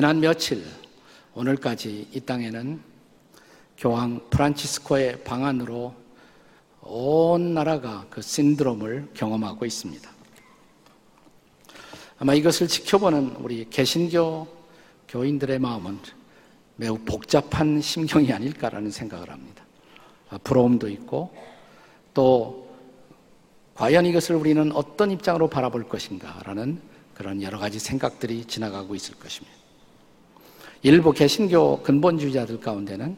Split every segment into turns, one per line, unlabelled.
지난 며칠 오늘까지 이 땅에는 교황 프란치스코의 방안으로 온 나라가 그 신드롬을 경험하고 있습니다. 아마 이것을 지켜보는 우리 개신교 교인들의 마음은 매우 복잡한 심경이 아닐까라는 생각을 합니다. 아, 부러움도 있고 또 과연 이것을 우리는 어떤 입장으로 바라볼 것인가라는 그런 여러 가지 생각들이 지나가고 있을 것입니다. 일부 개신교 근본주의자들 가운데는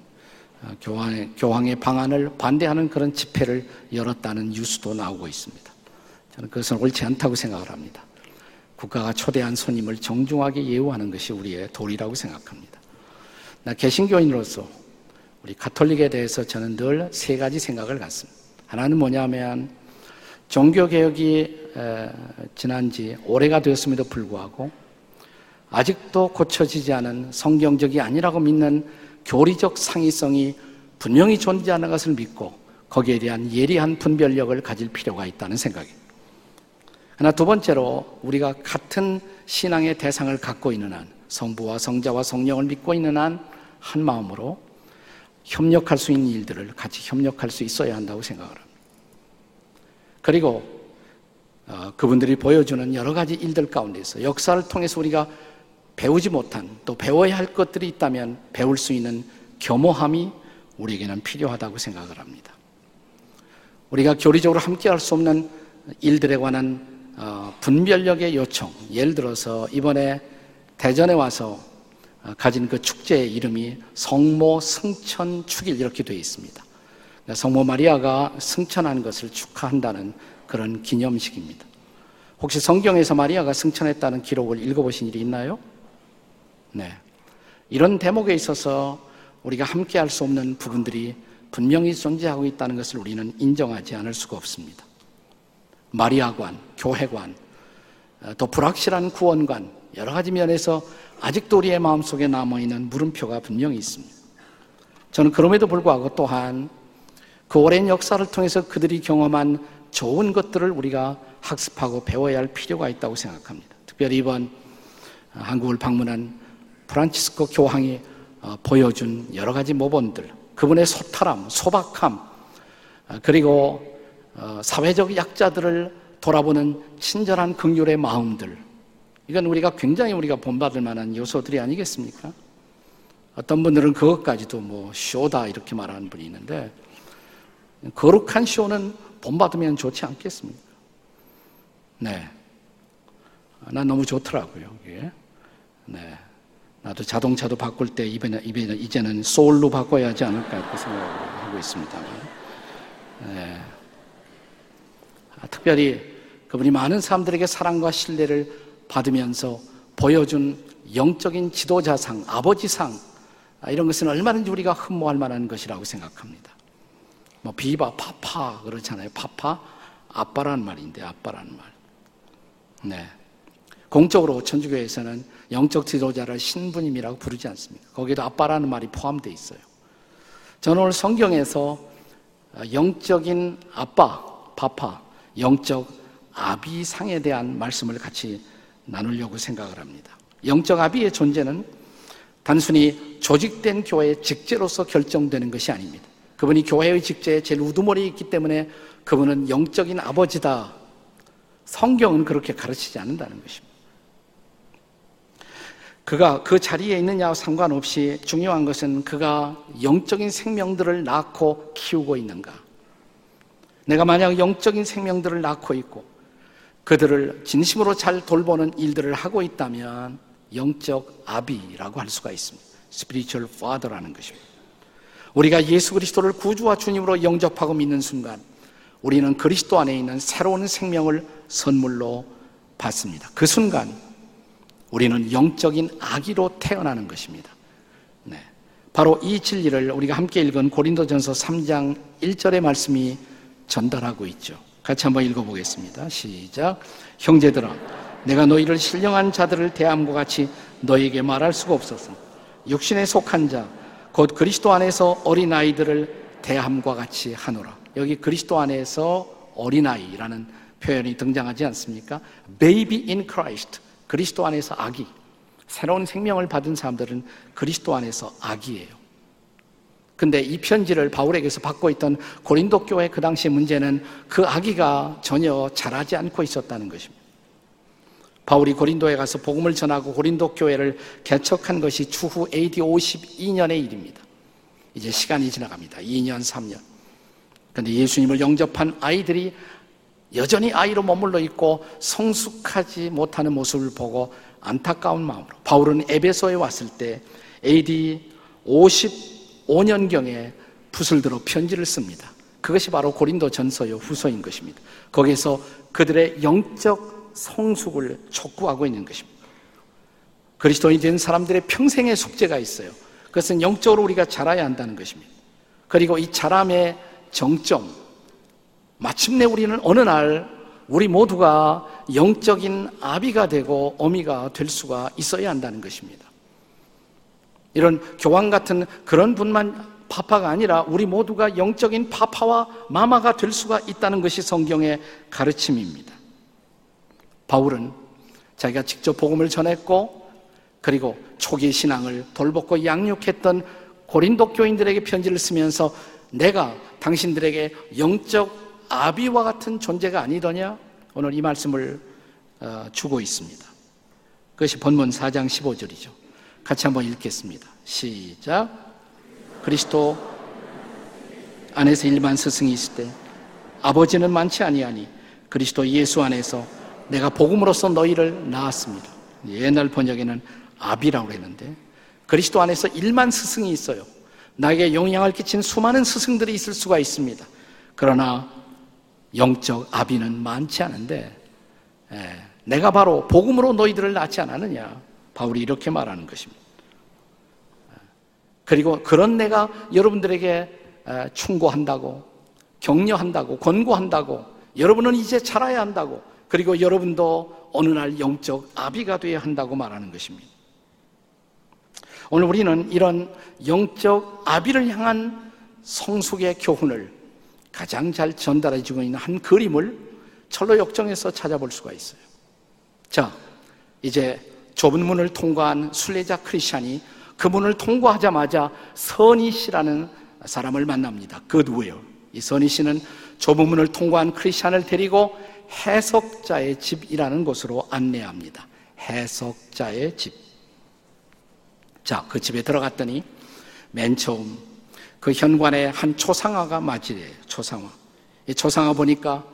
어, 교황의, 교황의 방안을 반대하는 그런 집회를 열었다는 뉴스도 나오고 있습니다. 저는 그것은 옳지 않다고 생각을 합니다. 국가가 초대한 손님을 정중하게 예우하는 것이 우리의 도리라고 생각합니다. 나 개신교인으로서 우리 가톨릭에 대해서 저는 늘 세 가지 생각을 갖습니다. 하나는 뭐냐면 종교개혁이 지난 지 오래가 되었음에도 불구하고 아직도 고쳐지지 않은 성경적이 아니라고 믿는 교리적 상위성이 분명히 존재하는 것을 믿고 거기에 대한 예리한 분별력을 가질 필요가 있다는 생각입니다. 하나 두 번째로 우리가 같은 신앙의 대상을 갖고 있는 한 성부와 성자와 성령을 믿고 있는 한 한 마음으로 협력할 수 있는 일들을 같이 협력할 수 있어야 한다고 생각을 합니다. 그리고 어, 그분들이 보여주는 여러 가지 일들 가운데서 역사를 통해서 우리가 배우지 못한 또 배워야 할 것들이 있다면 배울 수 있는 겸허함이 우리에게는 필요하다고 생각을 합니다. 우리가 교리적으로 함께 할 수 없는 일들에 관한 어, 분별력의 요청, 예를 들어서 이번에 대전에 와서 어, 가진 그 축제의 이름이 성모 승천 축일 이렇게 되어 있습니다. 그러니까 성모 마리아가 승천한 것을 축하한다는 그런 기념식입니다. 혹시 성경에서 마리아가 승천했다는 기록을 읽어보신 일이 있나요? 네. 이런 대목에 있어서 우리가 함께 할 수 없는 부분들이 분명히 존재하고 있다는 것을 우리는 인정하지 않을 수가 없습니다. 마리아관, 교회관, 어, 또 불확실한 구원관, 여러 가지 면에서 아직도 우리의 마음속에 남아있는 물음표가 분명히 있습니다. 저는 그럼에도 불구하고 또한 그 오랜 역사를 통해서 그들이 경험한 좋은 것들을 우리가 학습하고 배워야 할 필요가 있다고 생각합니다. 특별히 이번 한국을 방문한 프란치스코 교황이 어, 보여준 여러 가지 모범들, 그분의 소탈함, 소박함, 어, 그리고 어, 사회적 약자들을 돌아보는 친절한 긍휼의 마음들, 이건 우리가 굉장히 우리가 본받을 만한 요소들이 아니겠습니까? 어떤 분들은 그것까지도 뭐 쇼다 이렇게 말하는 분이 있는데 거룩한 쇼는 본받으면 좋지 않겠습니까? 네. 난 너무 좋더라고요. 네. 나도 자동차도 바꿀 때 이번에, 이번에 이제는 소울로 바꿔야 하지 않을까 이렇게 생각하고 있습니다. 네. 아, 특별히 그분이 많은 사람들에게 사랑과 신뢰를 받으면서 보여준 영적인 지도자상, 아버지상 아, 이런 것은 얼마든지 우리가 흠모할 만한 것이라고 생각합니다. 뭐 비바, 파파 그렇잖아요. 파파 아빠라는 말인데 아빠라는 말. 네. 공적으로 천주교에서는 영적 지도자를 신부님이라고 부르지 않습니까? 거기도 아빠라는 말이 포함되어 있어요. 저는 오늘 성경에서 영적인 아빠, 파파, 영적 아비상에 대한 말씀을 같이 나누려고 생각을 합니다. 영적 아비의 존재는 단순히 조직된 교회의 직제로서 결정되는 것이 아닙니다. 그분이 교회의 직제에 제일 우두머리에 있기 때문에 그분은 영적인 아버지다. 성경은 그렇게 가르치지 않는다는 것입니다. 그가 그 자리에 있느냐와 상관없이 중요한 것은 그가 영적인 생명들을 낳고 키우고 있는가. 내가 만약 영적인 생명들을 낳고 있고 그들을 진심으로 잘 돌보는 일들을 하고 있다면 영적 아비라고 할 수가 있습니다. spiritual father라는 것입니다. 우리가 예수 그리스도를 구주와 주님으로 영접하고 믿는 순간 우리는 그리스도 안에 있는 새로운 생명을 선물로 받습니다. 그 순간 우리는 영적인 아기로 태어나는 것입니다. 네. 바로 이 진리를 우리가 함께 읽은 고린도전서 3장 1절의 말씀이 전달하고 있죠. 같이 한번 읽어보겠습니다. 시작. 형제들아, 내가 너희를 신령한 자들을 대함과 같이 너희에게 말할 수가 없었어. 육신에 속한 자, 곧 그리스도 안에서 어린아이들을 대함과 같이 하노라. 여기 그리스도 안에서 어린아이라는 표현이 등장하지 않습니까? Baby in Christ. 그리스도 안에서 아기, 새로운 생명을 받은 사람들은 그리스도 안에서 악이에요. 근데 이 편지를 바울에게서 받고 있던 고린도 교회 그 당시 문제는 그 아기가 전혀 자라지 않고 있었다는 것입니다. 바울이 고린도에 가서 복음을 전하고 고린도 교회를 개척한 것이 추후 AD 52년의 일입니다. 이제 시간이 지나갑니다. 2년, 3년. 근데 예수님을 영접한 아이들이 여전히 아이로 머물러 있고 성숙하지 못하는 모습을 보고 안타까운 마음으로 바울은 에베소에 왔을 때 AD 55년경에 붓을 들어 편지를 씁니다. 그것이 바로 고린도 전서요 후서인 것입니다. 거기서 그들의 영적 성숙을 촉구하고 있는 것입니다. 그리스도인이 된 사람들의 평생의 숙제가 있어요. 그것은 영적으로 우리가 자라야 한다는 것입니다. 그리고 이 자람의 정점, 마침내 우리는 어느 날 우리 모두가 영적인 아비가 되고 어미가 될 수가 있어야 한다는 것입니다. 이런 교황 같은 그런 분만 파파가 아니라 우리 모두가 영적인 파파와 마마가 될 수가 있다는 것이 성경의 가르침입니다. 바울은 자기가 직접 복음을 전했고 그리고 초기 신앙을 돌보고 양육했던 고린도 교인들에게 편지를 쓰면서 내가 당신들에게 영적 아비와 같은 존재가 아니더냐? 오늘 이 말씀을 어, 주고 있습니다. 그것이 본문 4장 15절이죠. 같이 한번 읽겠습니다. 시작. 그리스도 안에서 일반 스승이 있을 때 아버지는 많지 아니하니 그리스도 예수 안에서 내가 복음으로써 너희를 낳았습니다. 옛날 번역에는 아비라고 했는데 그리스도 안에서 일만 스승이 있어요. 나에게 영향을 끼친 수많은 스승들이 있을 수가 있습니다. 그러나 영적 아비는 많지 않은데 예, 내가 바로 복음으로 너희들을 낳지 않았느냐 바울이 이렇게 말하는 것입니다. 그리고 그런 내가 여러분들에게 충고한다고 격려한다고 권고한다고 여러분은 이제 자라야 한다고 그리고 여러분도 어느 날 영적 아비가 되어야 한다고 말하는 것입니다. 오늘 우리는 이런 영적 아비를 향한 성숙의 교훈을 가장 잘 전달해 주고 있는 한 그림을 철로 역정에서 찾아볼 수가 있어요. 자, 이제 좁은 문을 통과한 순례자 크리스찬이 그 문을 통과하자마자 선희 씨라는 사람을 만납니다. 굿웨어. 이 선희 씨는 좁은 문을 통과한 크리스찬을 데리고 해석자의 집이라는 곳으로 안내합니다. 해석자의 집. 자, 그 집에 들어갔더니 맨 처음 그 현관에 한 초상화가 맞이래요. 초상화. 이 초상화 보니까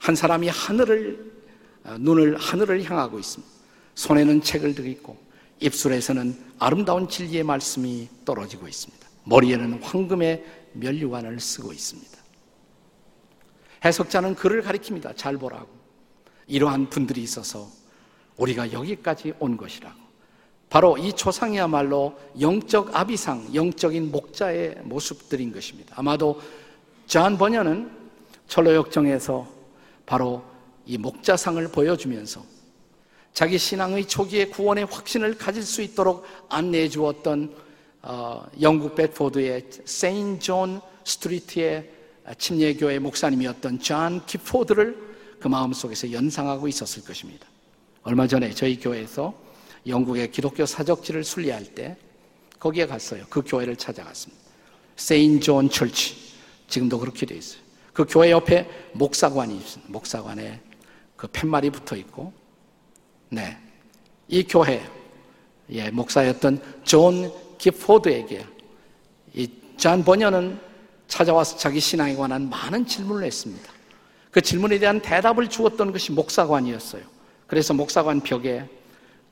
한 사람이 하늘을 어, 눈을 하늘을 향하고 있습니다. 손에는 책을 들고 있고 입술에서는 아름다운 진리의 말씀이 떨어지고 있습니다. 머리에는 황금의 면류관을 쓰고 있습니다. 해석자는 그를 가리킵니다. 잘 보라고. 이러한 분들이 있어서 우리가 여기까지 온 것이라고. 바로 이 초상이야말로 영적 아비상, 영적인 목자의 모습들인 것입니다. 아마도 존 버년은 천로역정에서 바로 이 목자상을 보여주면서 자기 신앙의 초기에 구원의 확신을 가질 수 있도록 안내해 주었던 어, 영국 베드포드의 Saint John Street의 침례교회 목사님이었던 존 기포드를 그 마음속에서 연상하고 있었을 것입니다. 얼마 전에 저희 교회에서 영국의 기독교 사적지를 순례할 때 거기에 갔어요. 그 교회를 찾아갔습니다. Saint John Church. 지금도 그렇게 되어 있어요. 그 교회 옆에 목사관이 있습니다. 목사관에 그 팻말이 붙어 있고, 네. 이 교회, 예, 목사였던 존 기포드에게 이 존 버년은 찾아와서 자기 신앙에 관한 많은 질문을 했습니다. 그 질문에 대한 대답을 주었던 것이 목사관이었어요. 그래서 목사관 벽에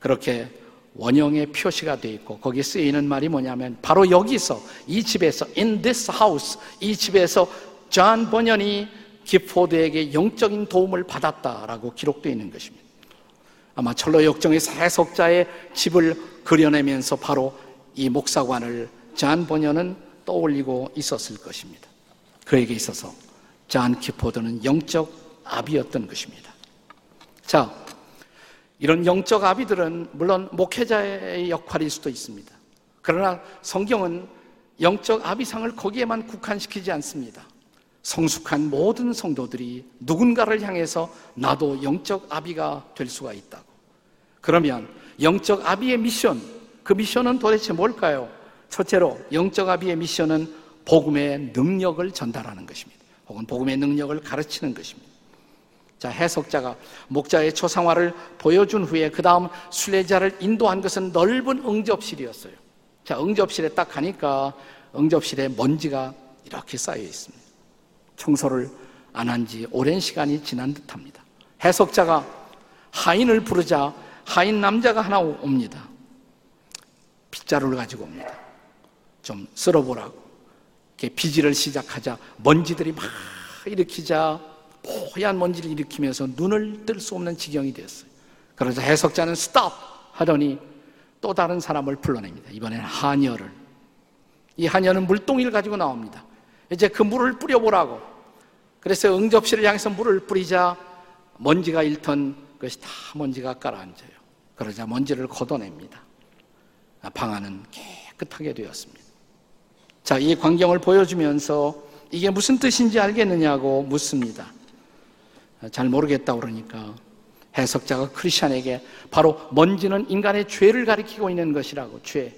그렇게 원형의 표시가 되어 있고 거기에 쓰인 말이 뭐냐면 바로 여기서 이 집에서 in this house 이 집에서 존 버년이 기포드에게 영적인 도움을 받았다라고 기록되어 있는 것입니다. 아마 천로역정의 해석자의 집을 그려내면서 바로 이 목사관을 존 버년은 떠올리고 있었을 것입니다. 그에게 있어서 존 기포드는 영적 아비였던 것입니다. 자, 이런 영적 아비들은 물론 목회자의 역할일 수도 있습니다. 그러나 성경은 영적 아비상을 거기에만 국한시키지 않습니다. 성숙한 모든 성도들이 누군가를 향해서 나도 영적 아비가 될 수가 있다고. 그러면 영적 아비의 미션, 그 미션은 도대체 뭘까요? 첫째로 영적 아비의 미션은 복음의 능력을 전달하는 것입니다. 혹은 복음의 능력을 가르치는 것입니다. 자, 해석자가 목자의 초상화를 보여준 후에 그 다음 순례자를 인도한 것은 넓은 응접실이었어요. 자, 응접실에 딱 가니까 응접실에 먼지가 이렇게 쌓여 있습니다. 청소를 안 한 지 오랜 시간이 지난 듯 합니다. 해석자가 하인을 부르자 하인 남자가 하나 옵니다. 빗자루를 가지고 옵니다. 좀 쓸어보라고. 이렇게 비지를 시작하자 먼지들이 막 일으키자 뽀얀 먼지를 일으키면서 눈을 뜰 수 없는 지경이 되었어요. 그러자 해석자는 스톱 하더니 또 다른 사람을 불러냅니다. 이번에는 하녀를. 이 하녀는 물동이를 가지고 나옵니다. 이제 그 물을 뿌려보라고. 그래서 응접실을 향해서 물을 뿌리자 먼지가 일턴 것이 다 먼지가 깔아앉아요. 그러자 먼지를 걷어냅니다. 방 안은 깨끗하게 되었습니다. 자, 이 광경을 보여주면서 이게 무슨 뜻인지 알겠느냐고 묻습니다. 잘 모르겠다 그러니까 해석자가 크리스천에게 바로 먼지는 인간의 죄를 가리키고 있는 것이라고 죄.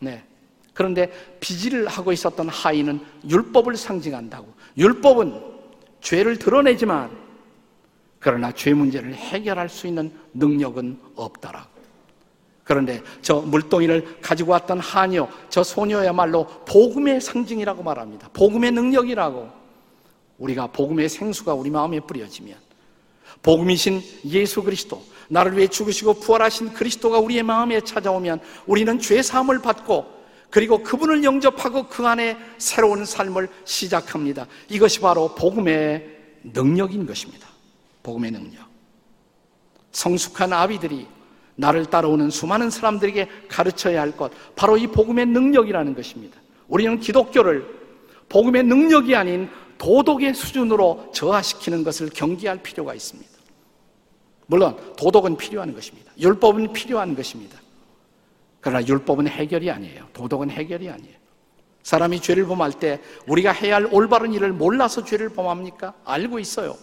네. 그런데 비질을 하고 있었던 하인은 율법을 상징한다고. 율법은 죄를 드러내지만 그러나 죄 문제를 해결할 수 있는 능력은 없다라고. 그런데 저 물동이를 가지고 왔던 하녀, 저 소녀야말로 복음의 상징이라고 말합니다. 복음의 능력이라고. 우리가 복음의 생수가 우리 마음에 뿌려지면 복음이신 예수 그리스도 나를 위해 죽으시고 부활하신 그리스도가 우리의 마음에 찾아오면 우리는 죄 사함을 받고 그리고 그분을 영접하고 그 안에 새로운 삶을 시작합니다. 이것이 바로 복음의 능력인 것입니다. 복음의 능력. 성숙한 아비들이 나를 따라오는 수많은 사람들에게 가르쳐야 할 것, 바로 이 복음의 능력이라는 것입니다. 우리는 기독교를 복음의 능력이 아닌 도덕의 수준으로 저하시키는 것을 경계할 필요가 있습니다. 물론 도덕은 필요한 것입니다. 율법은 필요한 것입니다. 그러나 율법은 해결이 아니에요. 도덕은 해결이 아니에요. 사람이 죄를 범할 때 우리가 해야 할 올바른 일을 몰라서 죄를 범합니까? 알고 있어요.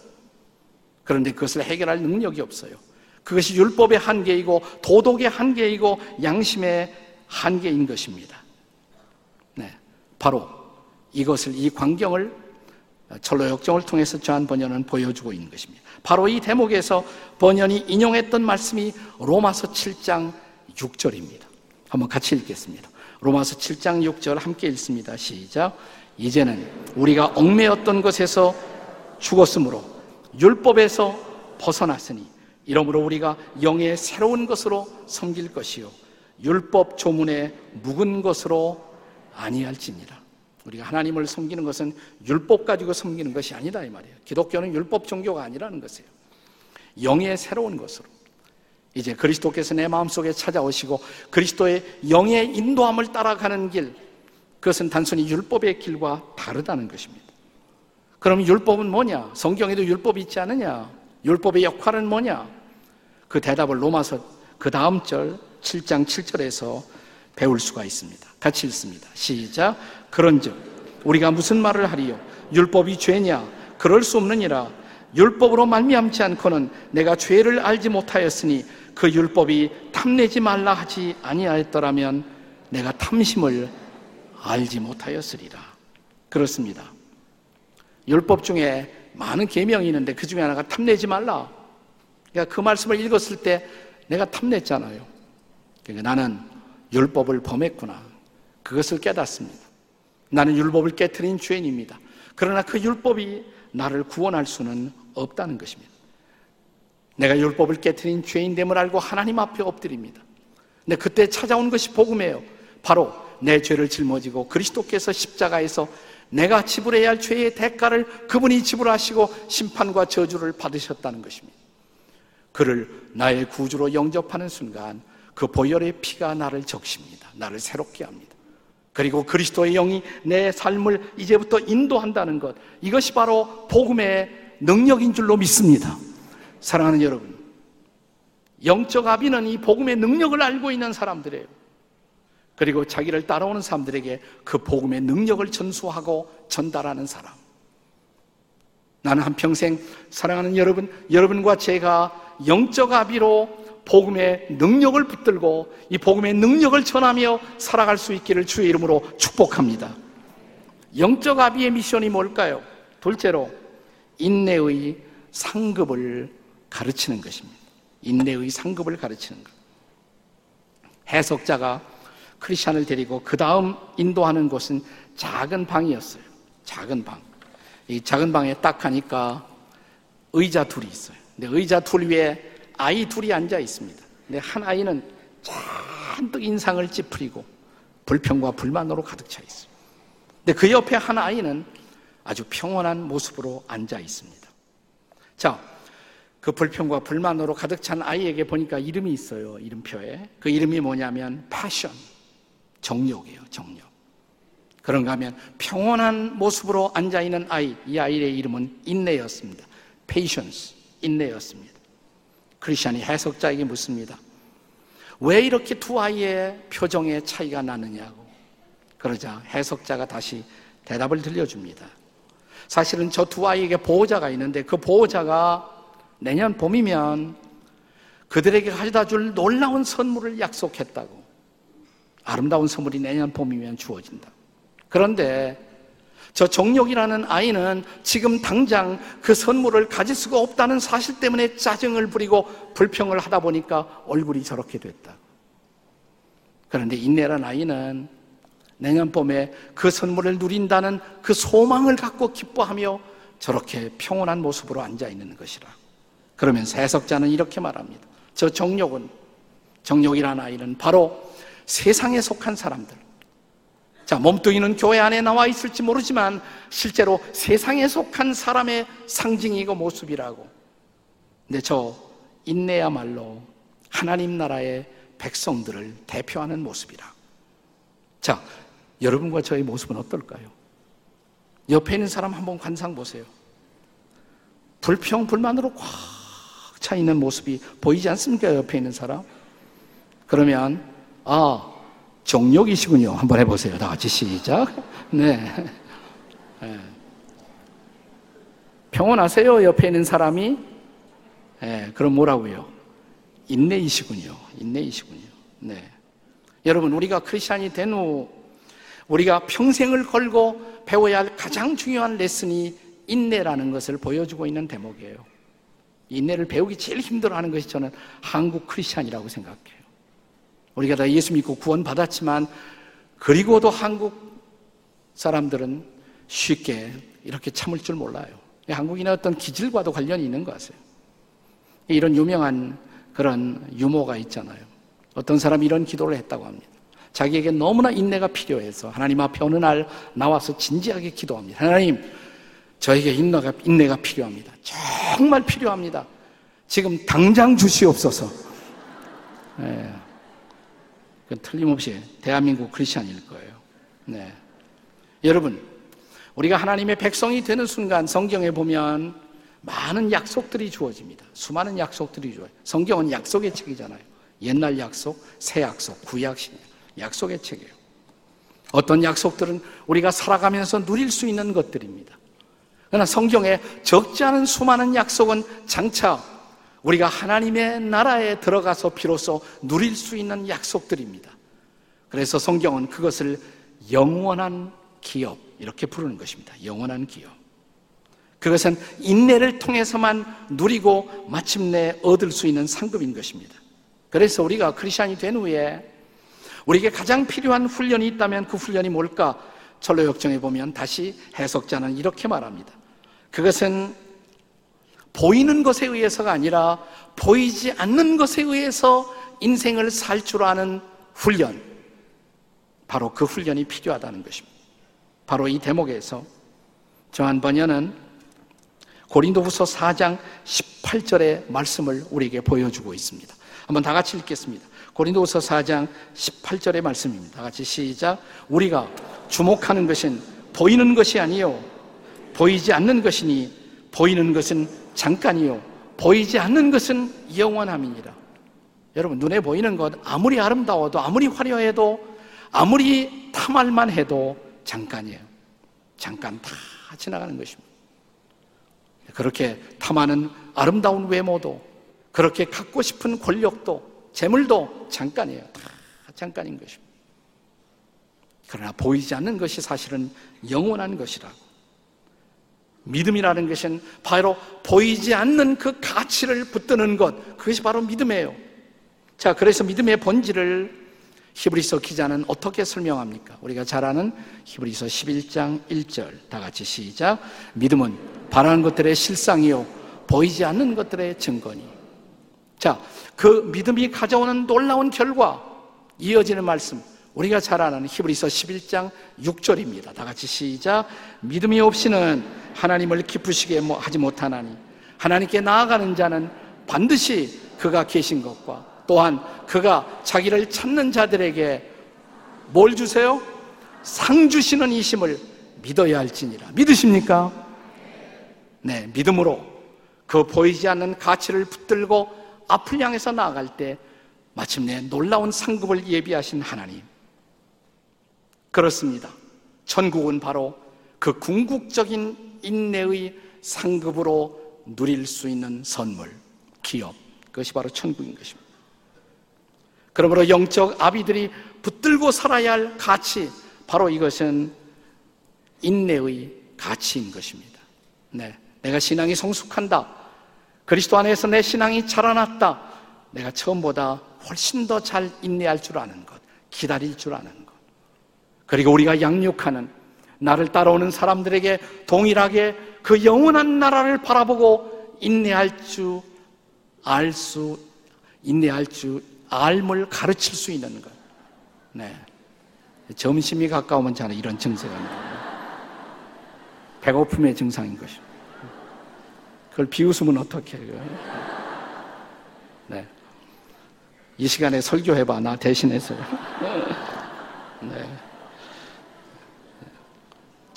그런데 그것을 해결할 능력이 없어요. 그것이 율법의 한계이고 도덕의 한계이고 양심의 한계인 것입니다. 네. 바로 이것을 이 광경을 철로 역정을 통해서 저한 번연은 보여주고 있는 것입니다. 바로 이 대목에서 번연이 인용했던 말씀이 로마서 7장 6절입니다. 한번 같이 읽겠습니다. 로마서 7장 6절 함께 읽습니다. 시작. 이제는 우리가 얽매였던 것에서 죽었으므로 율법에서 벗어났으니 이러므로 우리가 영의 새로운 것으로 섬길 것이요 율법 조문에 묵은 것으로 아니할지니라. 우리가 하나님을 섬기는 것은 율법 가지고 섬기는 것이 아니다 이 말이에요. 기독교는 율법 종교가 아니라는 것이에요. 영의 새로운 것으로 이제 그리스도께서 내 마음속에 찾아오시고 그리스도의 영의 인도함을 따라가는 길 그것은 단순히 율법의 길과 다르다는 것입니다. 그럼 율법은 뭐냐? 성경에도 율법이 있지 않느냐? 율법의 역할은 뭐냐? 그 대답을 로마서 그 다음 절 7장 7절에서 배울 수가 있습니다. 같이 읽습니다. 시작. 그런즉 우리가 무슨 말을 하리요? 율법이 죄냐? 그럴 수 없느니라. 율법으로 말미암지 않고는 내가 죄를 알지 못하였으니 그 율법이 탐내지 말라 하지 아니하였더라면 내가 탐심을 알지 못하였으리라. 그렇습니다. 율법 중에 많은 계명이 있는데 그 중에 하나가 탐내지 말라. 그러니까 그 말씀을 읽었을 때 내가 탐냈잖아요. 그러니까 나는 율법을 범했구나. 그것을 깨닫습니다. 나는 율법을 깨뜨린 죄인입니다. 그러나 그 율법이 나를 구원할 수는 없다는 것입니다. 내가 율법을 깨뜨린 죄인됨을 알고 하나님 앞에 엎드립니다. 근데 그때 찾아온 것이 복음이에요. 바로 내 죄를 짊어지고 그리스도께서 십자가에서 내가 지불해야 할 죄의 대가를 그분이 지불하시고 심판과 저주를 받으셨다는 것입니다. 그를 나의 구주로 영접하는 순간 그 보혈의 피가 나를 적십니다. 나를 새롭게 합니다. 그리고 그리스도의 영이 내 삶을 이제부터 인도한다는 것. 이것이 바로 복음의 능력인 줄로 믿습니다. 사랑하는 여러분. 영적 아비는 이 복음의 능력을 알고 있는 사람들이에요. 그리고 자기를 따라오는 사람들에게 그 복음의 능력을 전수하고 전달하는 사람. 나는 한평생 사랑하는 여러분, 여러분과 제가 영적 아비로 복음의 능력을 붙들고 이 복음의 능력을 전하며 살아갈 수 있기를 주의 이름으로 축복합니다. 영적 아비의 미션이 뭘까요? 둘째로 인내의 상급을 가르치는 것입니다. 인내의 상급을 가르치는 것. 해석자가 크리스찬을 데리고 그 다음 인도하는 곳은 작은 방이었어요. 작은 방. 이 작은 방에 딱 가니까 의자 둘이 있어요. 근데 의자 둘 위에 아이 둘이 앉아 있습니다. 근데 한 아이는 잔뜩 인상을 찌푸리고 불평과 불만으로 가득 차 있어요. 근데 그 옆에 한 아이는 아주 평온한 모습으로 앉아 있습니다. 자, 그 불평과 불만으로 가득 찬 아이에게 보니까 이름이 있어요. 이름표에. 그 이름이 뭐냐면 패션. 정욕이에요. 정욕. 그런가 하면 평온한 모습으로 앉아 있는 아이, 이 아이의 이름은 인내였습니다. patience. 인내였습니다. 크리스천이 해석자에게 묻습니다. 왜 이렇게 두 아이의 표정에 차이가 나느냐고. 그러자 해석자가 다시 대답을 들려줍니다. 사실은 저 두 아이에게 보호자가 있는데 그 보호자가 내년 봄이면 그들에게 가져다 줄 놀라운 선물을 약속했다고. 아름다운 선물이 내년 봄이면 주어진다. 그런데 저 정욕이라는 아이는 지금 당장 그 선물을 가질 수가 없다는 사실 때문에 짜증을 부리고 불평을 하다 보니까 얼굴이 저렇게 됐다. 그런데 인내란 아이는 내년 봄에 그 선물을 누린다는 그 소망을 갖고 기뻐하며 저렇게 평온한 모습으로 앉아 있는 것이라. 그러면서 해석자는 이렇게 말합니다. 저 정욕은, 정욕이라는 아이는 바로 세상에 속한 사람들, 자, 몸뚱이는 교회 안에 나와 있을지 모르지만 실제로 세상에 속한 사람의 상징이고 모습이라고. 근데 저 인내야말로 하나님 나라의 백성들을 대표하는 모습이라. 자, 여러분과 저의 모습은 어떨까요? 옆에 있는 사람 한번 관상 보세요. 불평, 불만으로 꽉 차 있는 모습이 보이지 않습니까? 옆에 있는 사람? 그러면, 아, 정욕이시군요. 한번 해보세요. 다 같이 시작. 네. 네. 평온하세요. 옆에 있는 사람이. 네. 그럼 뭐라고요? 인내이시군요. 인내이시군요. 네. 여러분, 우리가 크리스찬이 된 후, 우리가 평생을 걸고 배워야 할 가장 중요한 레슨이 인내라는 것을 보여주고 있는 대목이에요. 인내를 배우기 제일 힘들어하는 것이 저는 한국 크리스찬이라고 생각해요. 우리가 다 예수 믿고 구원 받았지만 그리고도 한국 사람들은 쉽게 이렇게 참을 줄 몰라요. 한국인의 어떤 기질과도 관련이 있는 것 같아요. 이런 유명한 그런 유모가 있잖아요. 어떤 사람이 이런 기도를 했다고 합니다. 자기에게 너무나 인내가 필요해서 하나님 앞에 어느 날 나와서 진지하게 기도합니다. 하나님, 저에게 인내가, 인내가 필요합니다. 정말 필요합니다. 지금 당장 주시옵소서. 네. 틀림없이 대한민국 크리스천일 거예요. 네. 여러분, 우리가 하나님의 백성이 되는 순간 성경에 보면 많은 약속들이 주어집니다. 수많은 약속들이 주어요. 성경은 약속의 책이잖아요. 옛날 약속, 새 약속, 구약 신 약속의 책이에요. 어떤 약속들은 우리가 살아가면서 누릴 수 있는 것들입니다. 그러나 성경에 적지 않은 수많은 약속은 장차 우리가 하나님의 나라에 들어가서 비로소 누릴 수 있는 약속들입니다. 그래서 성경은 그것을 영원한 기업, 이렇게 부르는 것입니다. 영원한 기업. 그것은 인내를 통해서만 누리고 마침내 얻을 수 있는 상급인 것입니다. 그래서 우리가 크리스천이 된 후에 우리에게 가장 필요한 훈련이 있다면 그 훈련이 뭘까? 철로 역정에 보면 다시 해석자는 이렇게 말합니다. 그것은 보이는 것에 의해서가 아니라 보이지 않는 것에 의해서 인생을 살 줄 아는 훈련. 바로 그 훈련이 필요하다는 것입니다. 바로 이 대목에서 저한 번연은 고린도후서 4장 18절의 말씀을 우리에게 보여주고 있습니다. 한번 다 같이 읽겠습니다. 고린도후서 4장 18절의 말씀입니다. 다 같이 시작. 우리가 주목하는 것은 보이는 것이 아니요 보이지 않는 것이니 보이는 것은 잠깐이요. 보이지 않는 것은 영원함이니라. 여러분, 눈에 보이는 것 아무리 아름다워도, 아무리 화려해도, 아무리 탐할만 해도 잠깐이에요. 잠깐 다 지나가는 것입니다. 그렇게 탐하는 아름다운 외모도, 그렇게 갖고 싶은 권력도 재물도 잠깐이에요. 다 잠깐인 것입니다. 그러나 보이지 않는 것이 사실은 영원한 것이라고. 믿음이라는 것은 바로 보이지 않는 그 가치를 붙드는 것, 그것이 바로 믿음이에요. 자, 그래서 믿음의 본질을 히브리서 기자는 어떻게 설명합니까? 우리가 잘 아는 히브리서 11장 1절 다 같이 시작. 믿음은 바라는 것들의 실상이요 보이지 않는 것들의 증거니. 자, 그 믿음이 가져오는 놀라운 결과 이어지는 말씀 우리가 잘 아는 히브리서 11장 6절입니다. 다 같이 시작. 믿음이 없이는 하나님을 기쁘시게 뭐 하지 못하나니 하나님께 나아가는 자는 반드시 그가 계신 것과 또한 그가 자기를 찾는 자들에게 뭘 주세요? 상 주시는 이심을 믿어야 할지니라. 믿으십니까? 네, 믿음으로 그 보이지 않는 가치를 붙들고 앞을 향해서 나아갈 때 마침내 놀라운 상급을 예비하신 하나님. 그렇습니다. 천국은 바로 그 궁극적인 인내의 상급으로 누릴 수 있는 선물, 기업. 그것이 바로 천국인 것입니다. 그러므로 영적 아비들이 붙들고 살아야 할 가치, 바로 이것은 인내의 가치인 것입니다. 네. 내가 신앙이 성숙한다. 그리스도 안에서 내 신앙이 자라났다. 내가 처음보다 훨씬 더 잘 인내할 줄 아는 것, 기다릴 줄 아는 것. 그리고 우리가 양육하는 나를 따라오는 사람들에게 동일하게 그 영원한 나라를 바라보고 인내할 줄, 알 수, 인내할 줄, 알을 가르칠 수 있는 것. 네. 점심이 가까우면 저는 이런 증세가 나요. 배고픔의 증상인 것입니다. 그걸 비웃으면 어떻게 해요? 네. 이 시간에 설교해봐. 나 대신해서요. 네.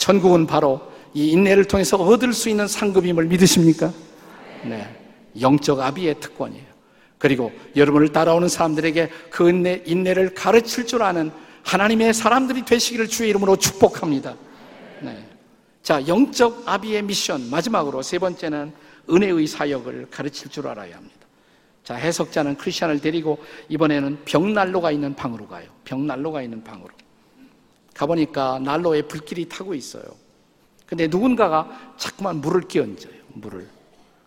천국은 바로 이 인내를 통해서 얻을 수 있는 상급임을 믿으십니까? 네. 영적 아비의 특권이에요. 그리고 여러분을 따라오는 사람들에게 그 인내, 인내를 가르칠 줄 아는 하나님의 사람들이 되시기를 주의 이름으로 축복합니다. 네. 자, 영적 아비의 미션. 마지막으로 세 번째는 은혜의 사역을 가르칠 줄 알아야 합니다. 자, 해석자는 크리스천을 데리고 이번에는 벽난로가 있는 방으로 가요. 벽난로가 있는 방으로. 가보니까 난로에 불길이 타고 있어요. 근데 누군가가 자꾸만 물을 끼얹어요. 물을.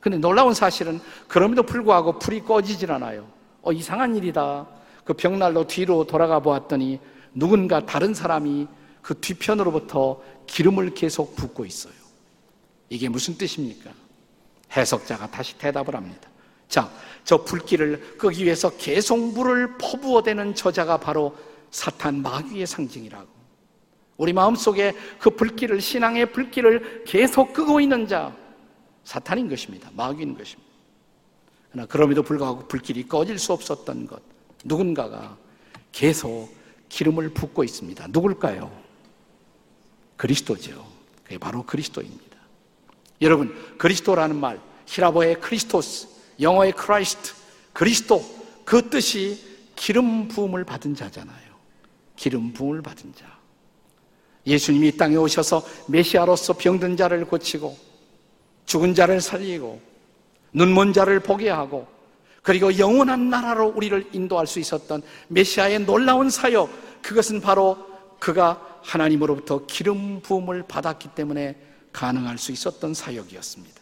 근데 놀라운 사실은 그럼에도 불구하고 불이 꺼지질 않아요. 어, 이상한 일이다. 그 벽난로 뒤로 돌아가 보았더니 누군가 다른 사람이 그 뒤편으로부터 기름을 계속 붓고 있어요. 이게 무슨 뜻입니까? 해석자가 다시 대답을 합니다. 자, 저 불길을 끄기 위해서 계속 물을 퍼부어대는 저자가 바로 사탄 마귀의 상징이라고. 우리 마음속에 그 불길을, 신앙의 불길을 계속 끄고 있는 자, 사탄인 것입니다. 마귀인 것입니다. 그러나 그럼에도 불구하고 불길이 꺼질 수 없었던 것, 누군가가 계속 기름을 붓고 있습니다. 누굴까요? 그리스도죠. 그게 바로 그리스도입니다. 여러분, 그리스도라는 말, 희랍어의 Χριστός, 영어의 Christ, 그리스도, 그 뜻이 기름 부음을 받은 자잖아요. 기름 부음을 받은 자. 예수님이 땅에 오셔서 메시아로서 병든 자를 고치고 죽은 자를 살리고 눈먼 자를 보게 하고 그리고 영원한 나라로 우리를 인도할 수 있었던 메시아의 놀라운 사역 그것은 바로 그가 하나님으로부터 기름 부음을 받았기 때문에 가능할 수 있었던 사역이었습니다.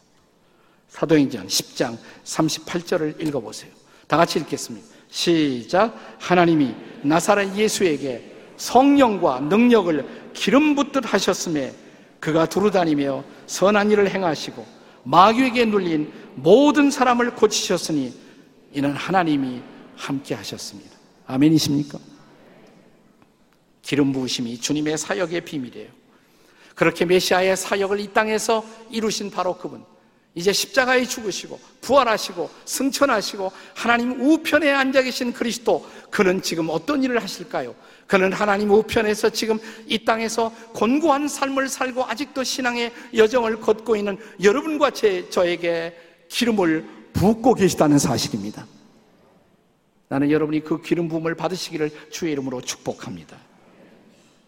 사도행전 10장 38절을 읽어 보세요. 다 같이 읽겠습니다. 시작. 하나님이 나사렛 예수에게 성령과 능력을 기름 붓듯 하셨음에 그가 두루다니며 선한 일을 행하시고 마귀에게 눌린 모든 사람을 고치셨으니 이는 하나님이 함께 하셨습니다. 아멘이십니까? 기름 부으심이 주님의 사역의 비밀이에요. 그렇게 메시아의 사역을 이 땅에서 이루신 바로 그분. 이제 십자가에 죽으시고 부활하시고 승천하시고 하나님 우편에 앉아 계신 그리스도 그는 지금 어떤 일을 하실까요? 그는 하나님 우편에서 지금 이 땅에서 곤고한 삶을 살고 아직도 신앙의 여정을 걷고 있는 여러분과 제, 저에게 기름을 붓고 계시다는 사실입니다. 나는 여러분이 그 기름 부음을 받으시기를 주의 이름으로 축복합니다.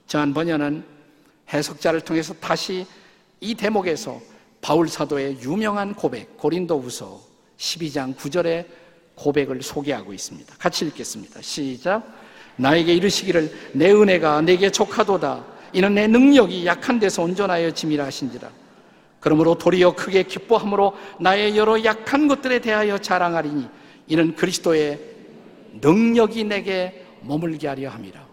저한 번연은 해석자를 통해서 다시 이 대목에서 바울 사도의 유명한 고백 고린도후서 12장 9절에 고백을 소개하고 있습니다. 같이 읽겠습니다. 시작. 나에게 이르시기를 내 은혜가 내게 족하도다. 이는 내 능력이 약한 데서 온전하여 짐이라 하신지라. 그러므로 도리어 크게 기뻐함으로 나의 여러 약한 것들에 대하여 자랑하리니 이는 그리스도의 능력이 내게 머물게 하려 함이라.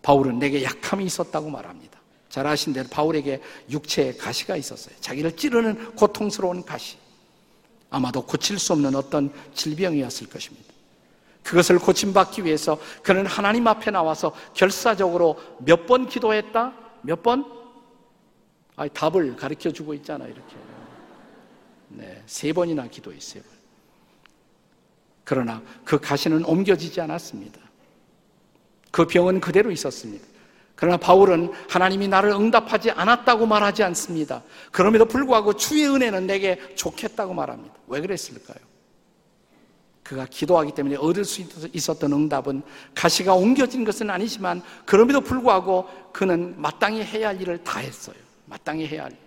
바울은 내게 약함이 있었다고 말합니다. 잘 아신 대로 바울에게 육체에 가시가 있었어요. 자기를 찌르는 고통스러운 가시. 아마도 고칠 수 없는 어떤 질병이었을 것입니다. 그것을 고침받기 위해서 그는 하나님 앞에 나와서 결사적으로 몇 번 기도했다? 몇 번? 아, 답을 가르쳐 주고 있잖아, 이렇게. 네, 세 번이나 기도했어요. 그러나 그 가시는 옮겨지지 않았습니다. 그 병은 그대로 있었습니다. 그러나 바울은 하나님이 나를 응답하지 않았다고 말하지 않습니다. 그럼에도 불구하고 주의 은혜는 내게 좋겠다고 말합니다. 왜 그랬을까요? 그가 기도하기 때문에 얻을 수 있었던 응답은 가시가 옮겨진 것은 아니지만 그럼에도 불구하고 그는 마땅히 해야 할 일을 다 했어요. 마땅히 해야 할 일.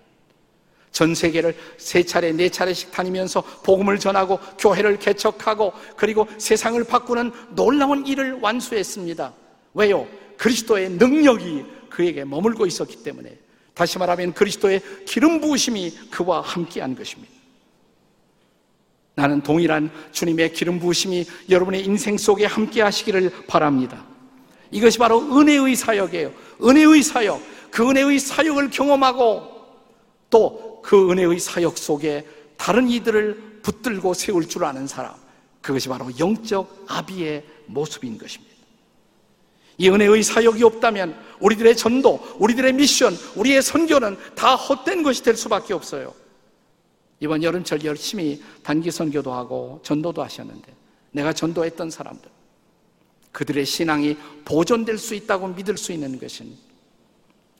전 세계를 세 차례, 네 차례씩 다니면서 복음을 전하고 교회를 개척하고 그리고 세상을 바꾸는 놀라운 일을 완수했습니다. 왜요? 그리스도의 능력이 그에게 머물고 있었기 때문에 다시 말하면 그리스도의 기름 부으심이 그와 함께한 것입니다. 나는 동일한 주님의 기름 부으심이 여러분의 인생 속에 함께 하시기를 바랍니다. 이것이 바로 은혜의 사역이에요. 은혜의 사역. 그 은혜의 사역을 경험하고 또 그 은혜의 사역 속에 다른 이들을 붙들고 세울 줄 아는 사람. 그것이 바로 영적 아비의 모습인 것입니다. 이 은혜의 사역이 없다면 우리들의 전도, 우리들의 미션, 우리의 선교는 다 헛된 것이 될 수밖에 없어요. 이번 여름철 열심히 단기 선교도 하고 전도도 하셨는데 내가 전도했던 사람들 그들의 신앙이 보존될 수 있다고 믿을 수 있는 것은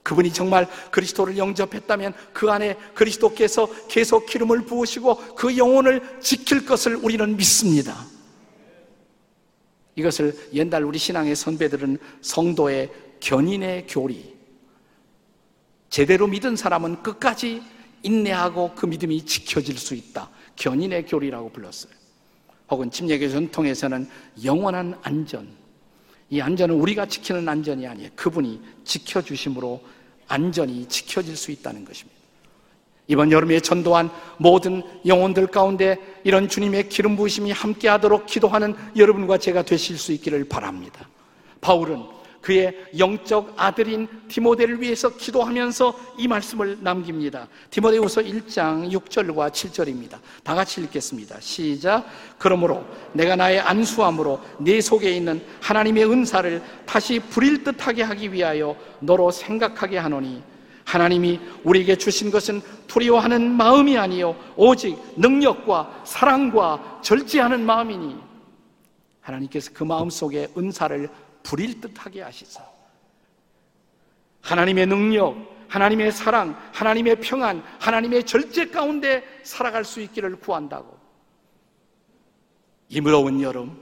그분이 정말 그리스도를 영접했다면 그 안에 그리스도께서 계속 기름을 부으시고 그 영혼을 지킬 것을 우리는 믿습니다. 이것을 옛날 우리 신앙의 선배들은 성도의 견인의 교리. 제대로 믿은 사람은 끝까지 인내하고 그 믿음이 지켜질 수 있다. 견인의 교리라고 불렀어요. 혹은 침례교 전통에서는 영원한 안전. 이 안전은 우리가 지키는 안전이 아니에요. 그분이 지켜주심으로 안전이 지켜질 수 있다는 것입니다. 이번 여름에 전도한 모든 영혼들 가운데 이런 주님의 기름 부으심이 함께 하도록 기도하는 여러분과 제가 되실 수 있기를 바랍니다. 바울은 그의 영적 아들인 디모데를 위해서 기도하면서 이 말씀을 남깁니다. 디모데후서 1장 6절과 7절입니다. 다 같이 읽겠습니다. 시작. 그러므로 내가 나의 안수함으로 내 속에 있는 하나님의 은사를 다시 부릴 듯하게 하기 위하여 너로 생각하게 하노니 하나님이 우리에게 주신 것은 두려워하는 마음이 아니요 오직 능력과 사랑과 절제하는 마음이니 하나님께서 그 마음 속에 은사를 부릴 듯하게 하시사 하나님의 능력, 하나님의 사랑, 하나님의 평안, 하나님의 절제 가운데 살아갈 수 있기를 구한다고. 이 무더운 여름,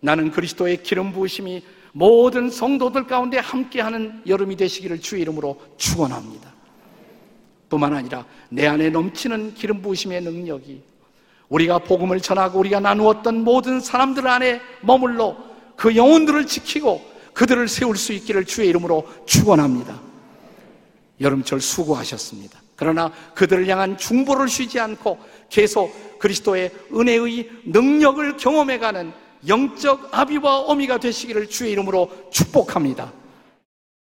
나는 그리스도의 기름 부으심이 모든 성도들 가운데 함께하는 여름이 되시기를 주의 이름으로 축원합니다. 뿐만 아니라 내 안에 넘치는 기름 부으심의 능력이 우리가 복음을 전하고 우리가 나누었던 모든 사람들 안에 머물러 그 영혼들을 지키고 그들을 세울 수 있기를 주의 이름으로 축원합니다. 여름철 수고하셨습니다. 그러나 그들을 향한 중보를 쉬지 않고 계속 그리스도의 은혜의 능력을 경험해가는 영적 아비와 어미가 되시기를 주의 이름으로 축복합니다.